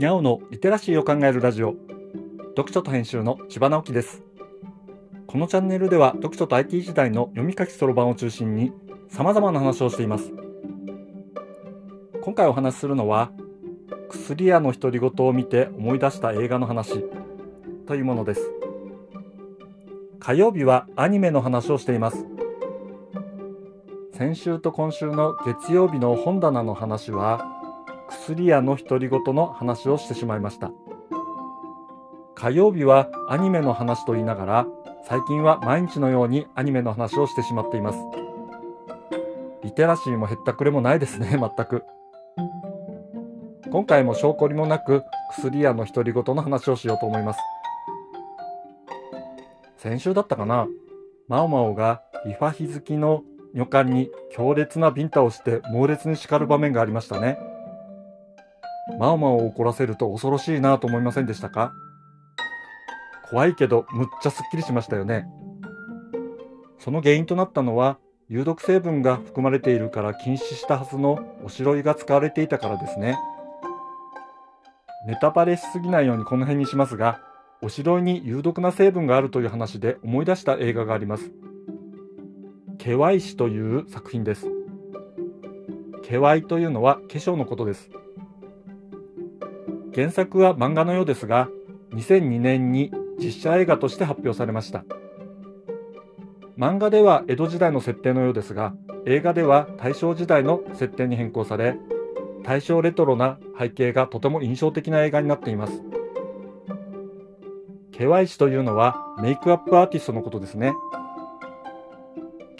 にゃおのリテラシーを考えるラジオ。読書と編集の千葉直樹です。このチャンネルでは読書と IT 時代の読み書きそろばんを中心に様々な話をしています。今回お話しするのは薬屋の独り言を見て思い出した映画の話というものです。火曜日はアニメの話をしています。先週と今週の月曜日の本棚の話は薬屋の独り言の話をしてしまいました。火曜日はアニメの話と言いながら最近は毎日のようにアニメの話をしてしまっています。リテラシーもへったくれもないですね 全く。今回も証拠りもなく薬屋の独り言の話をしようと思います。先週だったかな？マオマオがリファヒ好きの女官に強烈なビンタをして猛烈に叱る場面がありましたね。マオマオを怒らせると恐ろしいなと思いませんでしたか？怖いけどむっちゃすっきりしましたよね。その原因となったのは有毒成分が含まれているから禁止したはずのおしろいが使われていたからですね。ネタバレしすぎないようにこの辺にしますが、おしろいに有毒な成分があるという話で思い出した映画があります。ケワイシという作品です。ケワイというのは化粧のことです。原作は漫画のようですが、2002年に実写映画として発表されました。漫画では江戸時代の設定のようですが、映画では大正時代の設定に変更され、大正レトロな背景がとても印象的な映画になっています。ケワイシというのはメイクアップアーティストのことですね。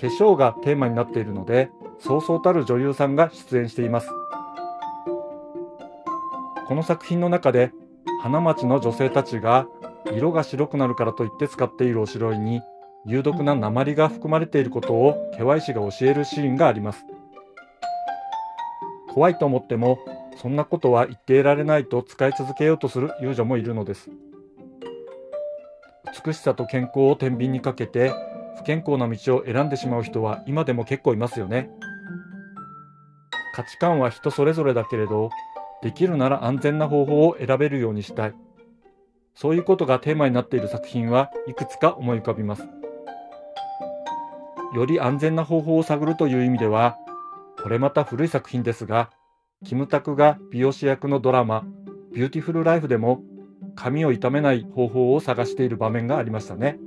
化粧がテーマになっているので、そうそうたる女優さんが出演しています。この作品の中で花町の女性たちが色が白くなるからといって使っているおしろいに有毒な鉛が含まれていることをケワイ氏が教えるシーンがあります。怖いと思ってもそんなことは言っていられないと使い続けようとする遊女もいるのです。美しさと健康を天秤にかけて不健康な道を選んでしまう人は今でも結構いますよね。価値観は人それぞれだけれどできるなら安全な方法を選べるようにしたい。そういうことがテーマになっている作品はいくつか思い浮かびます。より安全な方法を探るという意味では、これまた古い作品ですが、キムタクが美容師役のドラマ、ビューティフルライフでも髪を傷めない方法を探している場面がありましたね。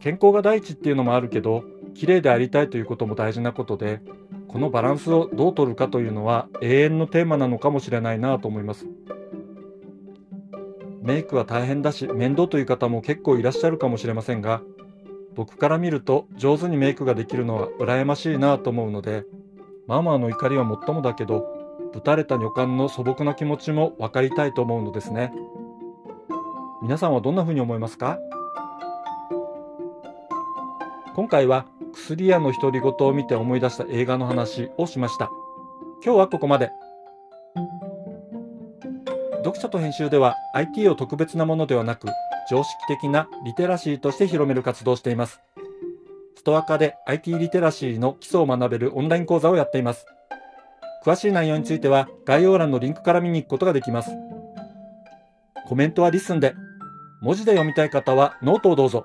健康が第一っていうのもあるけど、綺麗でありたいということも大事なことで、このバランスをどう取るかというのは永遠のテーマなのかもしれないなと思います。メイクは大変だし面倒という方も結構いらっしゃるかもしれませんが、僕から見ると上手にメイクができるのは羨ましいなと思うので、ママの怒りはもっともだけど、ぶたれた女官の素朴な気持ちも分かりたいと思うのですね。皆さんはどんな風に思いますか？今回は薬屋の独り言を見て思い出した映画の話をしました。今日はここまで。読者と編集では IT を特別なものではなく常識的なリテラシーとして広める活動をしています。ストアカで IT リテラシーの基礎を学べるオンライン講座をやっています。詳しい内容については概要欄のリンクから見に行くことができます。コメントは LISTEN で、文字で読みたい方はノートをどうぞ。